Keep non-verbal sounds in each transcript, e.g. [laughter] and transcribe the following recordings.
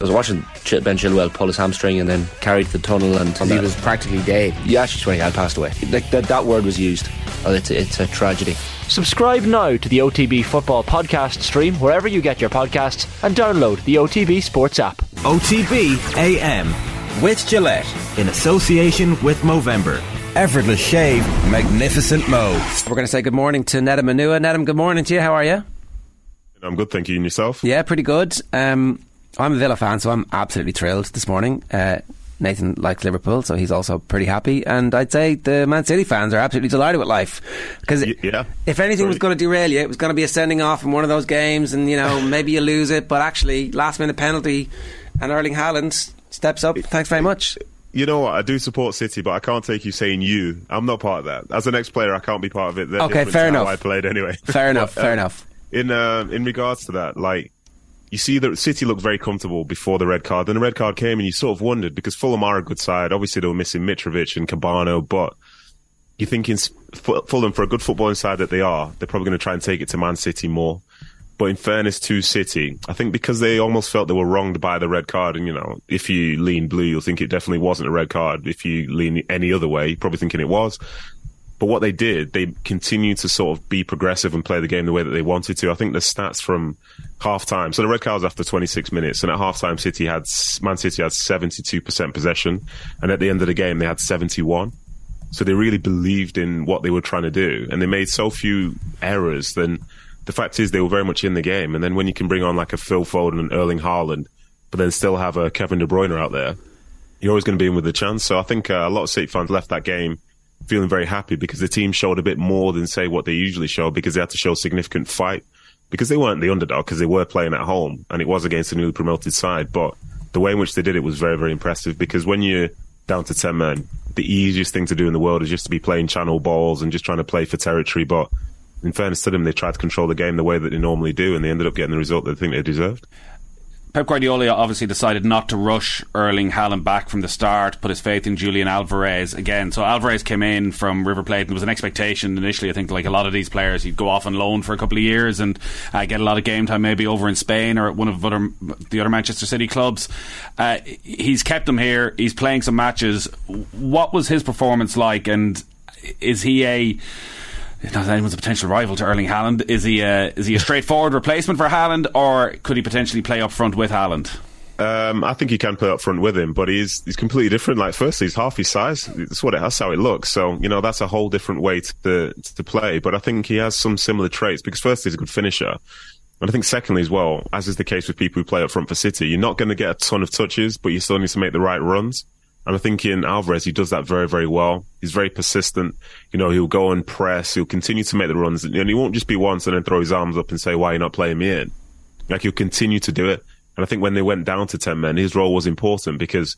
I was watching Ben Chilwell pull his hamstring and then carried to the tunnel and he was practically dead. Yeah, actually, when he had passed away. Like that, that word was used. Oh, it's, it's a tragedy. Subscribe now to the OTB Football Podcast stream wherever you get your podcasts and download the OTB Sports app. OTB AM with Gillette in association with Movember. Effortless shave, magnificent mo. We're going to say good morning to Nedum Onuoha. Nedum, good morning to you. How are you? I'm good, thank you. And yourself? Yeah, pretty good. Um, I'm a Villa fan, so I'm absolutely thrilled this morning. Uh, Nathan likes Liverpool, so he's also pretty happy. And I'd say the Man City fans are absolutely delighted with life because yeah, if anything was going to derail you, it was going to be a sending off in one of those games, and you know maybe you lose it, but actually last minute penalty, and Erling Haaland steps up. Thanks very much. You know what? I do support City, but I can't take you saying you. I'm not part of that. As an ex-player, I can't be part of it. They're okay, fair enough. I played anyway. Fair enough. but, [laughs] fair uh, enough. In uh, in regards to that, like you see that City looked very comfortable before the red card. Then the red card came, and you sort of wondered because Fulham are a good side. Obviously, they were missing Mitrovic and Kebano, but you're thinking Fulham, for a good footballing side that they are, they're probably going to try and take it to Man City more. But in fairness to City, I think because they almost felt they were wronged by the red card, and you know, if you lean blue, you'll think it definitely wasn't a red card. If you lean any other way, you're probably thinking it was. But what they did, they continued to sort of be progressive and play the game the way that they wanted to. I think the stats from half time. So the red card was after 26 minutes, and at half time, City had Man City had 72% possession, and at the end of the game, they had 71. So they really believed in what they were trying to do, and they made so few errors. Then the fact is, they were very much in the game. And then when you can bring on like a Phil Foden and Erling Haaland, but then still have a Kevin De Bruyne out there, you're always going to be in with a chance. So I think uh, a lot of City fans left that game feeling very happy because the team showed a bit more than say what they usually show because they had to show significant fight because they weren't the underdog because they were playing at home and it was against a newly promoted side. But the way in which they did it was very, very impressive because when you're down to 10 men, the easiest thing to do in the world is just to be playing channel balls and just trying to play for territory. But in fairness to them, they tried to control the game the way that they normally do and they ended up getting the result that they think they deserved. Pep Guardiola obviously decided not to rush Erling Haaland back from the start, put his faith in Julian Alvarez again. So Alvarez came in from River Plate, and there was an expectation initially. I think like a lot of these players, he'd go off on loan for a couple of years and uh, get a lot of game time, maybe over in Spain or at one of other, the other Manchester City clubs. Uh, he's kept him here. He's playing some matches. What was his performance like, and is he a not anyone's a potential rival to Erling Haaland. Is he a, is he a straightforward replacement for Haaland, or could he potentially play up front with Haaland? Um, I think he can play up front with him, but he's he's completely different. Like, firstly, he's half his size. That's what it, that's how it looks. So you know that's a whole different way to to play. But I think he has some similar traits because firstly, he's a good finisher. And I think secondly as well, as is the case with people who play up front for City, you're not going to get a ton of touches, but you still need to make the right runs. And I think in Alvarez, he does that very, very well. He's very persistent. You know, he'll go and press. He'll continue to make the runs. And he won't just be once and then throw his arms up and say, why are you not playing me in? Like he'll continue to do it. And I think when they went down to 10 men, his role was important because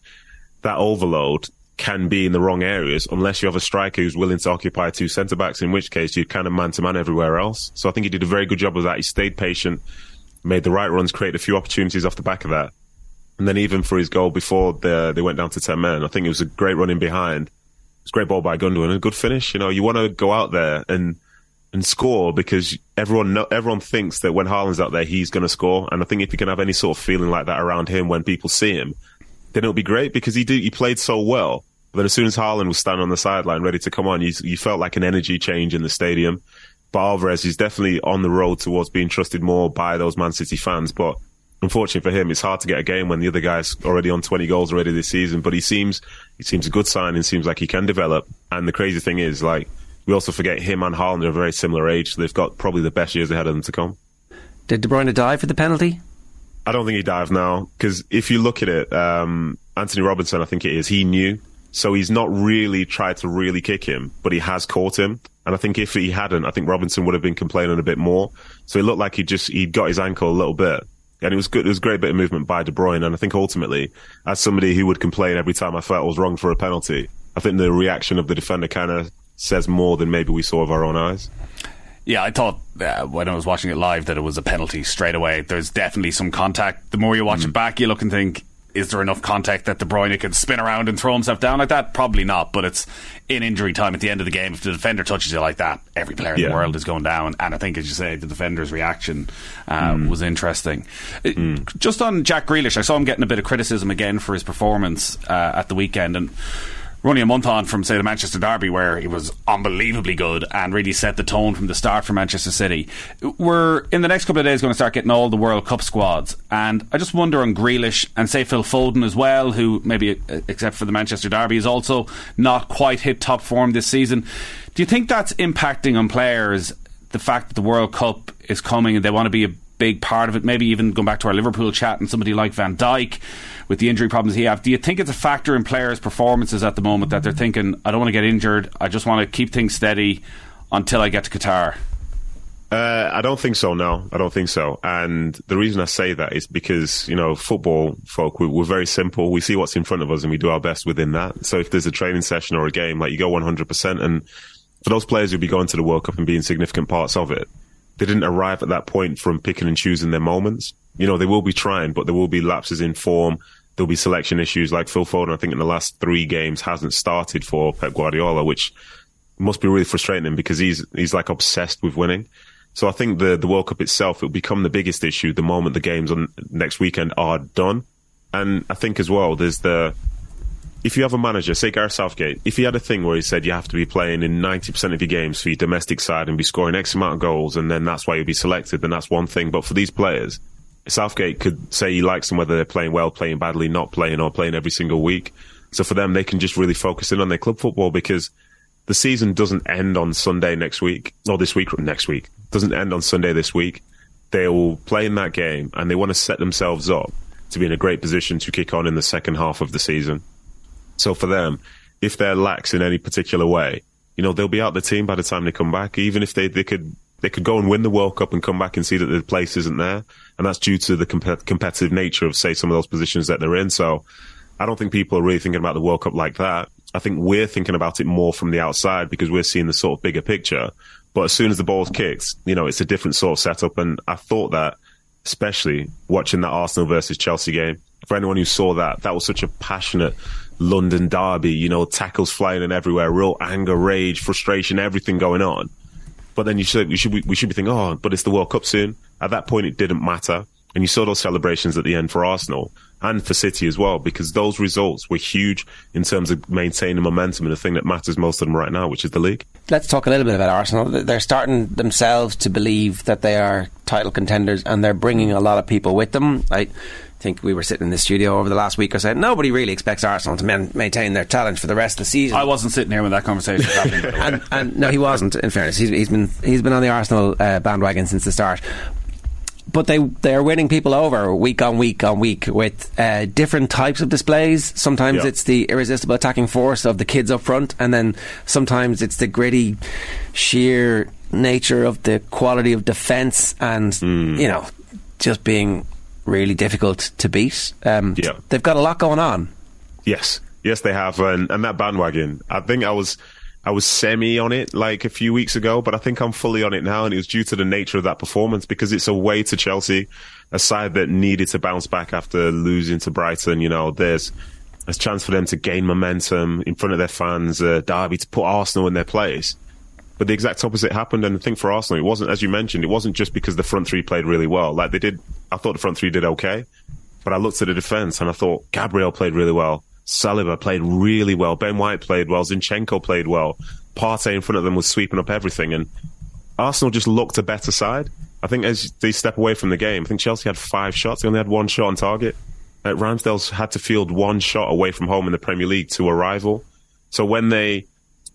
that overload can be in the wrong areas unless you have a striker who's willing to occupy two centre backs, in which case you're kind of man to man everywhere else. So I think he did a very good job of that. He stayed patient, made the right runs, created a few opportunities off the back of that. And then even for his goal before the, they went down to 10 men, I think it was a great running behind. It's a great ball by Gundogan and a good finish. You know, you want to go out there and, and score because everyone everyone thinks that when Haaland's out there, he's going to score. And I think if you can have any sort of feeling like that around him when people see him, then it'll be great because he did, he played so well. But then as soon as Haaland was standing on the sideline ready to come on, you, you felt like an energy change in the stadium. But Alvarez is definitely on the road towards being trusted more by those Man City fans. But unfortunately for him, it's hard to get a game when the other guy's already on 20 goals already this season. But he seems he seems a good sign and seems like he can develop. And the crazy thing is, like, we also forget him and Haaland are a very similar age. So they've got probably the best years ahead of them to come. Did De Bruyne die for the penalty? I don't think he dived now because if you look at it, um, Anthony Robinson, I think it is, he knew. So he's not really tried to really kick him, but he has caught him. And I think if he hadn't, I think Robinson would have been complaining a bit more. So it looked like he just, he'd got his ankle a little bit and it was good. It was a great bit of movement by De Bruyne. And I think ultimately, as somebody who would complain every time I felt I was wrong for a penalty, I think the reaction of the defender kind of says more than maybe we saw with our own eyes. Yeah, I thought uh, when I was watching it live that it was a penalty straight away. There's definitely some contact. The more you watch mm. it back, you look and think is there enough contact that De Bruyne can spin around and throw himself down like that? Probably not, but it's in injury time at the end of the game. If the defender touches you like that, every player in Yeah. the world is going down. And I think, as you say, the defender's reaction uh, Mm. was interesting. Uh, Just on Jack Grealish, I saw him getting a bit of criticism again for his performance uh, at the weekend. And running a month on from, say, the Manchester Derby, where he was unbelievably good and really set the tone from the start for Manchester City. We're in the next couple of days going to start getting all the World Cup squads, and I just wonder on Grealish and say Phil Foden as well, who maybe uh, except for the Manchester Derby is also not quite hit top form this season. Do you think that's impacting on players? The fact that the World Cup is coming and they want to be a big part of it. Maybe even going back to our Liverpool chat and somebody like Van Dijk with the injury problems he have. Do you think it's a factor in players' performances at the moment that they're thinking, I don't want to get injured. I just want to keep things steady until I get to Qatar. Uh, I don't think so. No, I don't think so. And the reason I say that is because you know, football folk, we, we're very simple. We see what's in front of us and we do our best within that. So if there's a training session or a game, like you go 100. percent And for those players who'll be going to the World Cup and being significant parts of it, they didn't arrive at that point from picking and choosing their moments. You know, they will be trying, but there will be lapses in form. There'll be selection issues like Phil Foden. I think in the last three games hasn't started for Pep Guardiola, which must be really frustrating because he's he's like obsessed with winning. So I think the the World Cup itself will become the biggest issue the moment the games on next weekend are done. And I think as well, there's the if you have a manager, say Gareth Southgate, if he had a thing where he said you have to be playing in 90% of your games for your domestic side and be scoring X amount of goals, and then that's why you'll be selected, then that's one thing. But for these players, Southgate could say he likes them whether they're playing well, playing badly, not playing, or playing every single week. So for them, they can just really focus in on their club football because the season doesn't end on Sunday next week, or this week, next week. Doesn't end on Sunday this week. They will play in that game and they want to set themselves up to be in a great position to kick on in the second half of the season. So for them, if they're lax in any particular way, you know, they'll be out the team by the time they come back. Even if they, they could, they could go and win the World Cup and come back and see that the place isn't there. And that's due to the comp- competitive nature of, say, some of those positions that they're in. So I don't think people are really thinking about the World Cup like that. I think we're thinking about it more from the outside because we're seeing the sort of bigger picture. But as soon as the ball's kicked, you know, it's a different sort of setup. And I thought that, especially watching that Arsenal versus Chelsea game, for anyone who saw that, that was such a passionate London derby, you know, tackles flying in everywhere, real anger, rage, frustration, everything going on. But then you should, we should, we should be thinking, oh, but it's the World Cup soon. At that point, it didn't matter. And you saw those celebrations at the end for Arsenal and for City as well, because those results were huge in terms of maintaining momentum and the thing that matters most to them right now, which is the league. Let's talk a little bit about Arsenal. They're starting themselves to believe that they are title contenders and they're bringing a lot of people with them. Think we were sitting in the studio over the last week or so. Nobody really expects Arsenal to man- maintain their challenge for the rest of the season. I wasn't sitting here when that conversation was happening. by the way. and, and no, he wasn't. In fairness, he's, he's been he's been on the Arsenal uh, bandwagon since the start. But they they are winning people over week on week on week with uh, different types of displays. Sometimes Yeah. it's the irresistible attacking force of the kids up front, and then sometimes it's the gritty, sheer nature of the quality of defence, and Hmm. you know, just being really difficult to beat. Um, Yeah. they've got a lot going on. Yes, yes, they have, and, and that bandwagon. I think I was, I was semi on it like a few weeks ago, but I think I'm fully on it now, and it was due to the nature of that performance because it's away to Chelsea, a side that needed to bounce back after losing to Brighton. You know, there's a chance for them to gain momentum in front of their fans, uh, Derby to put Arsenal in their place. But the exact opposite happened, and I think for Arsenal, it wasn't, as you mentioned, it wasn't just because the front three played really well. Like they did, I thought the front three did okay, but I looked at the defence and I thought Gabriel played really well. Saliba played really well. Ben White played well. Zinchenko played well. Partey in front of them was sweeping up everything, and Arsenal just looked a better side. I think as they step away from the game, I think Chelsea had five shots. They only had one shot on target. Uh, Ramsdale's had to field one shot away from home in the Premier League to a rival. So when they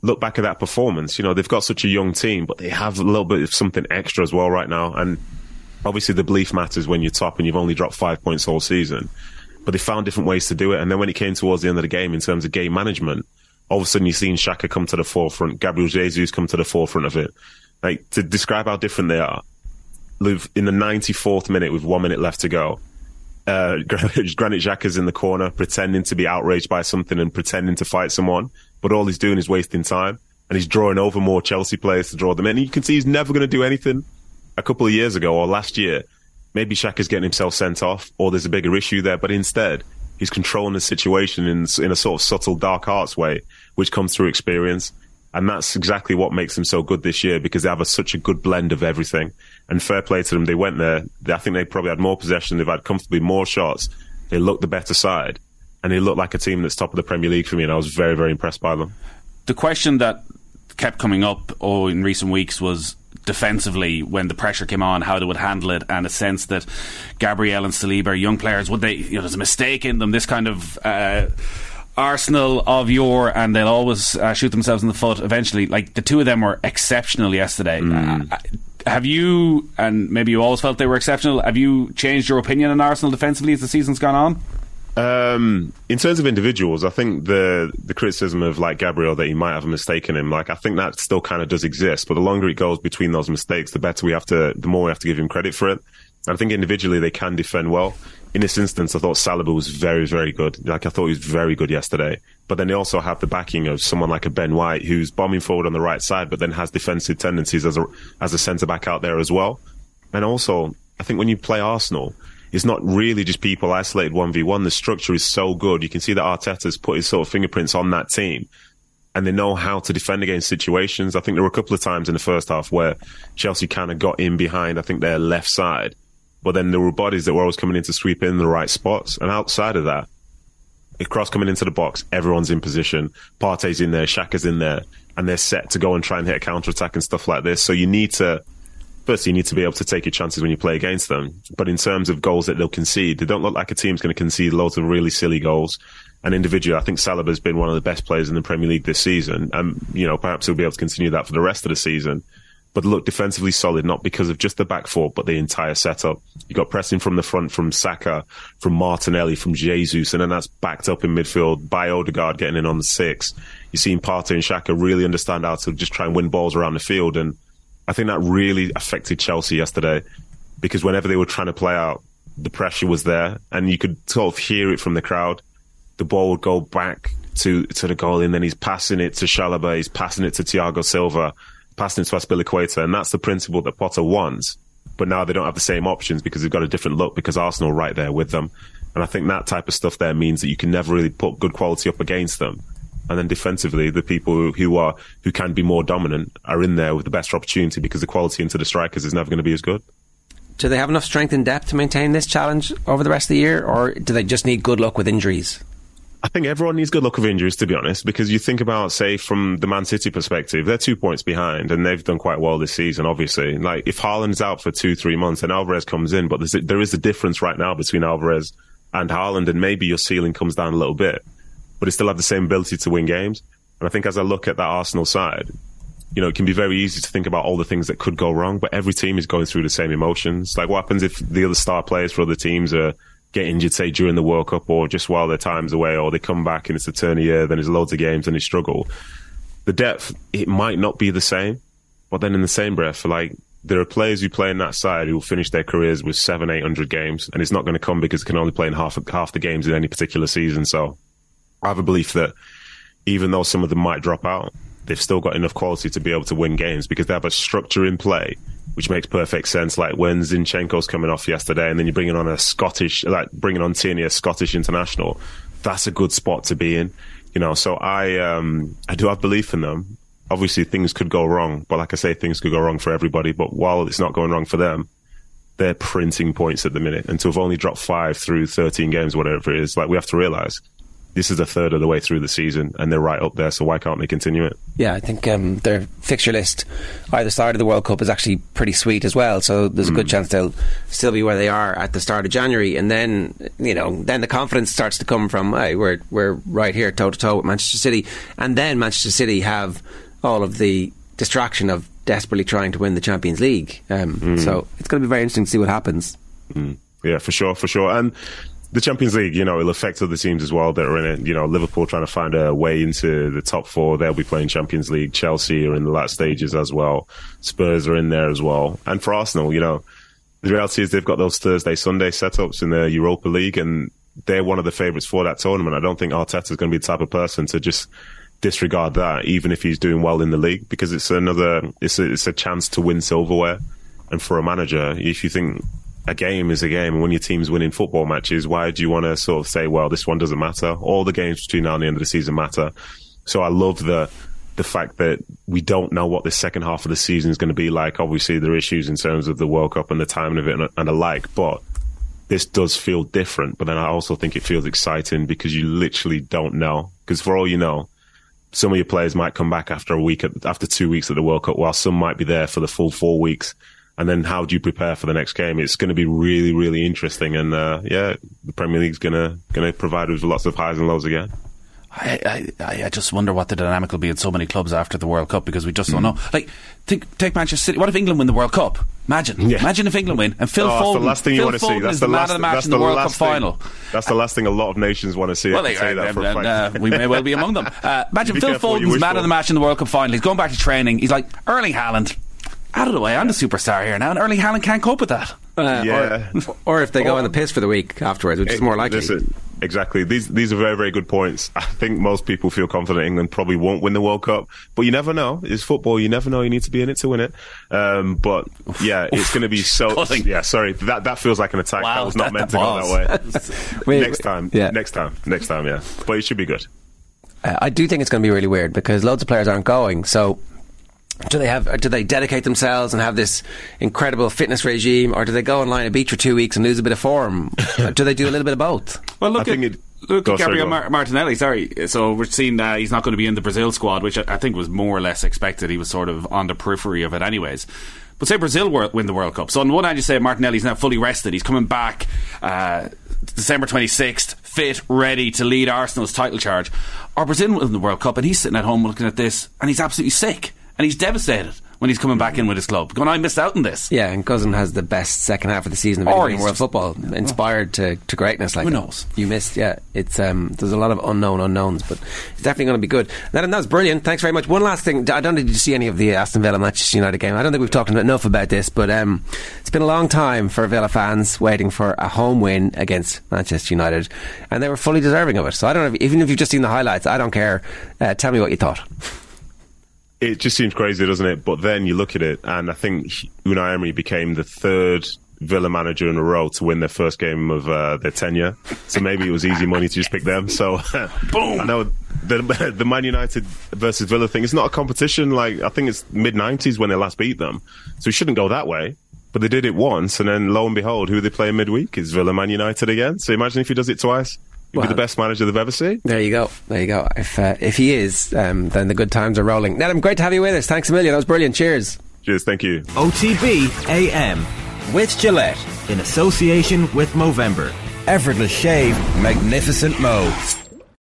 look back at that performance, you know, they've got such a young team, but they have a little bit of something extra as well right now. And obviously the belief matters when you're top and you've only dropped five points all season. But they found different ways to do it. And then when it came towards the end of the game in terms of game management, all of a sudden you've seen Xhaka come to the forefront, Gabriel Jesus come to the forefront of it. Like to describe how different they are. Live in the 94th minute with one minute left to go. Uh, [laughs] Granit Xhaka's in the corner pretending to be outraged by something and pretending to fight someone. But all he's doing is wasting time and he's drawing over more Chelsea players to draw them in. And you can see he's never going to do anything. A couple of years ago or last year, maybe Xhaka's getting himself sent off or there's a bigger issue there. But instead, He's controlling the situation in in a sort of subtle dark arts way, which comes through experience. And that's exactly what makes them so good this year because they have a, such a good blend of everything. And fair play to them. They went there. They, I think they probably had more possession. They've had comfortably more shots. They looked the better side and they looked like a team that's top of the Premier League for me. And I was very, very impressed by them. The question that kept coming up oh, in recent weeks was defensively when the pressure came on, how they would handle it, and a sense that Gabriel and Saliba are young players. Would they, you know, there's a mistake in them, this kind of. Uh, Arsenal of yore, and they'll always uh, shoot themselves in the foot eventually. Like the two of them were exceptional yesterday. Mm. Uh, have you, and maybe you always felt they were exceptional, have you changed your opinion on Arsenal defensively as the season's gone on? Um, in terms of individuals, I think the the criticism of like Gabriel that he might have a mistake in him, like I think that still kind of does exist. But the longer it goes between those mistakes, the better we have to, the more we have to give him credit for it. And I think individually they can defend well. In this instance, I thought Saliba was very, very good. Like I thought he was very good yesterday. But then they also have the backing of someone like a Ben White who's bombing forward on the right side, but then has defensive tendencies as a as a centre back out there as well. And also, I think when you play Arsenal, it's not really just people isolated 1v1. The structure is so good. You can see that Arteta's put his sort of fingerprints on that team and they know how to defend against situations. I think there were a couple of times in the first half where Chelsea kind of got in behind, I think their left side, but then there were bodies that were always coming in to sweep in the right spots. And outside of that, cross coming into the box, everyone's in position. Partey's in there, Xhaka's in there, and they're set to go and try and hit a counter attack and stuff like this. So you need to first you need to be able to take your chances when you play against them. But in terms of goals that they'll concede, they don't look like a team's going to concede loads of really silly goals. And individually, I think Saliba's been one of the best players in the Premier League this season. And, you know, perhaps he'll be able to continue that for the rest of the season. But look defensively solid, not because of just the back four, but the entire setup. You got pressing from the front from Saka, from Martinelli, from Jesus, and then that's backed up in midfield by Odegaard getting in on the six. You're seeing Partey and Xhaka really understand how to just try and win balls around the field. And I think that really affected Chelsea yesterday because whenever they were trying to play out, the pressure was there and you could sort of hear it from the crowd. The ball would go back to, to the goal and then he's passing it to Chalobah, he's passing it to Thiago Silva, passing it to Azpilicueta. And that's the principle that Potter wants. But now they don't have the same options because they've got a different look because Arsenal right there with them. And I think that type of stuff there means that you can never really put good quality up against them and then defensively, the people who are who can be more dominant are in there with the best opportunity because the quality into the strikers is never going to be as good. Do they have enough strength and depth to maintain this challenge over the rest of the year, or do they just need good luck with injuries? I think everyone needs good luck with injuries, to be honest, because you think about, say, from the Man City perspective, they're two points behind and they've done quite well this season, obviously. Like, if Haaland's out for two, three months and Alvarez comes in, but there is a difference right now between Alvarez and Haaland, and maybe your ceiling comes down a little bit but he still have the same ability to win games. And I think as I look at that Arsenal side, you know, it can be very easy to think about all the things that could go wrong, but every team is going through the same emotions. Like what happens if the other star players for other teams are get injured, say during the World Cup or just while their time's away, or they come back and it's a turn of year, then there's loads of games and they struggle. The depth, it might not be the same, but then in the same breath, like there are players who play in that side who will finish their careers with seven, eight hundred games, and it's not going to come because they can only play in half half the games in any particular season. So I have a belief that even though some of them might drop out, they've still got enough quality to be able to win games because they have a structure in play which makes perfect sense. Like when Zinchenko's coming off yesterday, and then you're bringing on a Scottish, like bringing on Tierney, a Scottish international. That's a good spot to be in, you know. So I, um, I do have belief in them. Obviously, things could go wrong, but like I say, things could go wrong for everybody. But while it's not going wrong for them, they're printing points at the minute, and to have only dropped five through 13 games, whatever it is, like we have to realize this is a third of the way through the season and they're right up there, so why can't they continue it? Yeah, I think um, their fixture list either side of the World Cup is actually pretty sweet as well, so there's a good mm. chance they'll still be where they are at the start of January, and then you know then the confidence starts to come from hey, we're we're right here toe to toe with Manchester City, and then Manchester City have all of the distraction of desperately trying to win the Champions League. Um, mm. So it's going to be very interesting to see what happens. Mm. Yeah, for sure, for sure. And the Champions League, you know, it'll affect other teams as well that are in it. You know, Liverpool trying to find a way into the top four. They'll be playing Champions League. Chelsea are in the last stages as well. Spurs are in there as well. And for Arsenal, you know, the reality is they've got those Thursday, Sunday setups in the Europa League and they're one of the favourites for that tournament. I don't think Arteta is going to be the type of person to just disregard that, even if he's doing well in the league, because it's another, it's a, it's a chance to win silverware. And for a manager, if you think a game is a game. And when your team's winning football matches, why do you want to sort of say, well, this one doesn't matter? All the games between now and the end of the season matter. So I love the the fact that we don't know what the second half of the season is going to be like. Obviously, there are issues in terms of the World Cup and the timing of it and, and the like, but this does feel different. But then I also think it feels exciting because you literally don't know. Because for all you know, some of your players might come back after a week, at, after two weeks at the World Cup, while some might be there for the full four weeks. And then how do you prepare for the next game? It's going to be really, really interesting. And uh, yeah, the Premier League's going to going to provide us with lots of highs and lows again. I, I, I just wonder what the dynamic will be in so many clubs after the World Cup because we just don't know. Like, think, take Manchester City. What if England win the World Cup? Imagine, Yeah. imagine if England win and Phil Oh, that's Foden. the last thing you Phil want to see. That's the the man last. of the match that's in the, the World Cup thing. final. That's the last thing a lot of nations want to see. Well, they, you that uh, for a and, fact. uh, we may well be among them. [laughs] Uh, imagine Be Phil Foden's man of the match in the World Cup final. He's going back to training. He's like Erling Haaland. Out of the way, I'm the superstar here now, and Erling Haaland can't cope with that. Uh, Yeah. Or, or if they go on the piss for the week afterwards, which is more likely. Listen, exactly. These these are very very good points. I think most people feel confident England probably won't win the World Cup, but you never know. It's football. You never know. You need to be in it to win it. Um, but yeah, it's going to be so. [laughs] Cutting. Yeah, sorry. That that feels like an attack. Wow, that was not that- meant that to go that way. [laughs] Wait, next time. yeah. Next time. Next time. Yeah. But it should be good. Uh, I do think it's going to be really weird because loads of players aren't going. So, do they have? Do they dedicate themselves and have this incredible fitness regime, or do they go and lie on a beach for two weeks and lose a bit of form? [laughs] Do they do a little bit of both? Well, look I at think it- look Go, at sorry, Gabriel. Mar- Martinelli. Sorry, so we're seeing uh, he's not going to be in the Brazil squad, which I, I think was more or less expected. He was sort of on the periphery of it, anyways. But say Brazil win the World Cup. So on one hand, you say Martinelli's now fully rested. He's coming back uh, December twenty sixth, fit, ready to lead Arsenal's title charge. Or Brazil win the World Cup, and he's sitting at home looking at this, and he's absolutely sick, and he's devastated when he's coming back in with his club. Going, I missed out on this. Yeah, and Cousin has the best second half of the season of anybody in world football, inspired to, to greatness. Like Who that. knows? You missed, yeah. It's um, there's a lot of unknown unknowns, but it's definitely going to be good. That, that was brilliant. Thanks very much. One last thing, I don't know did you see any of the Aston Villa Manchester United game? I don't think we've talked enough about this, but um, it's been a long time for Villa fans waiting for a home win against Manchester United, and they were fully deserving of it. So I don't know, if, even if you've just seen the highlights, I don't care. Uh, tell me what you thought. It just seems crazy, doesn't it? But then you look at it, and I think Unai Emery became the third Villa manager in a row to win their first game of uh, their tenure. So maybe it was easy money to just pick them. So [laughs] boom. I know the [laughs] the Man United versus Villa thing. It's not a competition. Like I think it's mid '90s when they last beat them. So it shouldn't go that way. But they did it once, and then lo and behold, who they play midweek is Villa Man United again. So imagine if he does it twice. He'd Well- be the best manager they've ever seen. There you go. There you go. If uh, if he is, um, then the good times are rolling. Nedum, great to have you with us. Thanks a million. That was brilliant. Cheers. Cheers. Thank you. OTB AM with Gillette in association with Movember. Effortless shave, magnificent mo.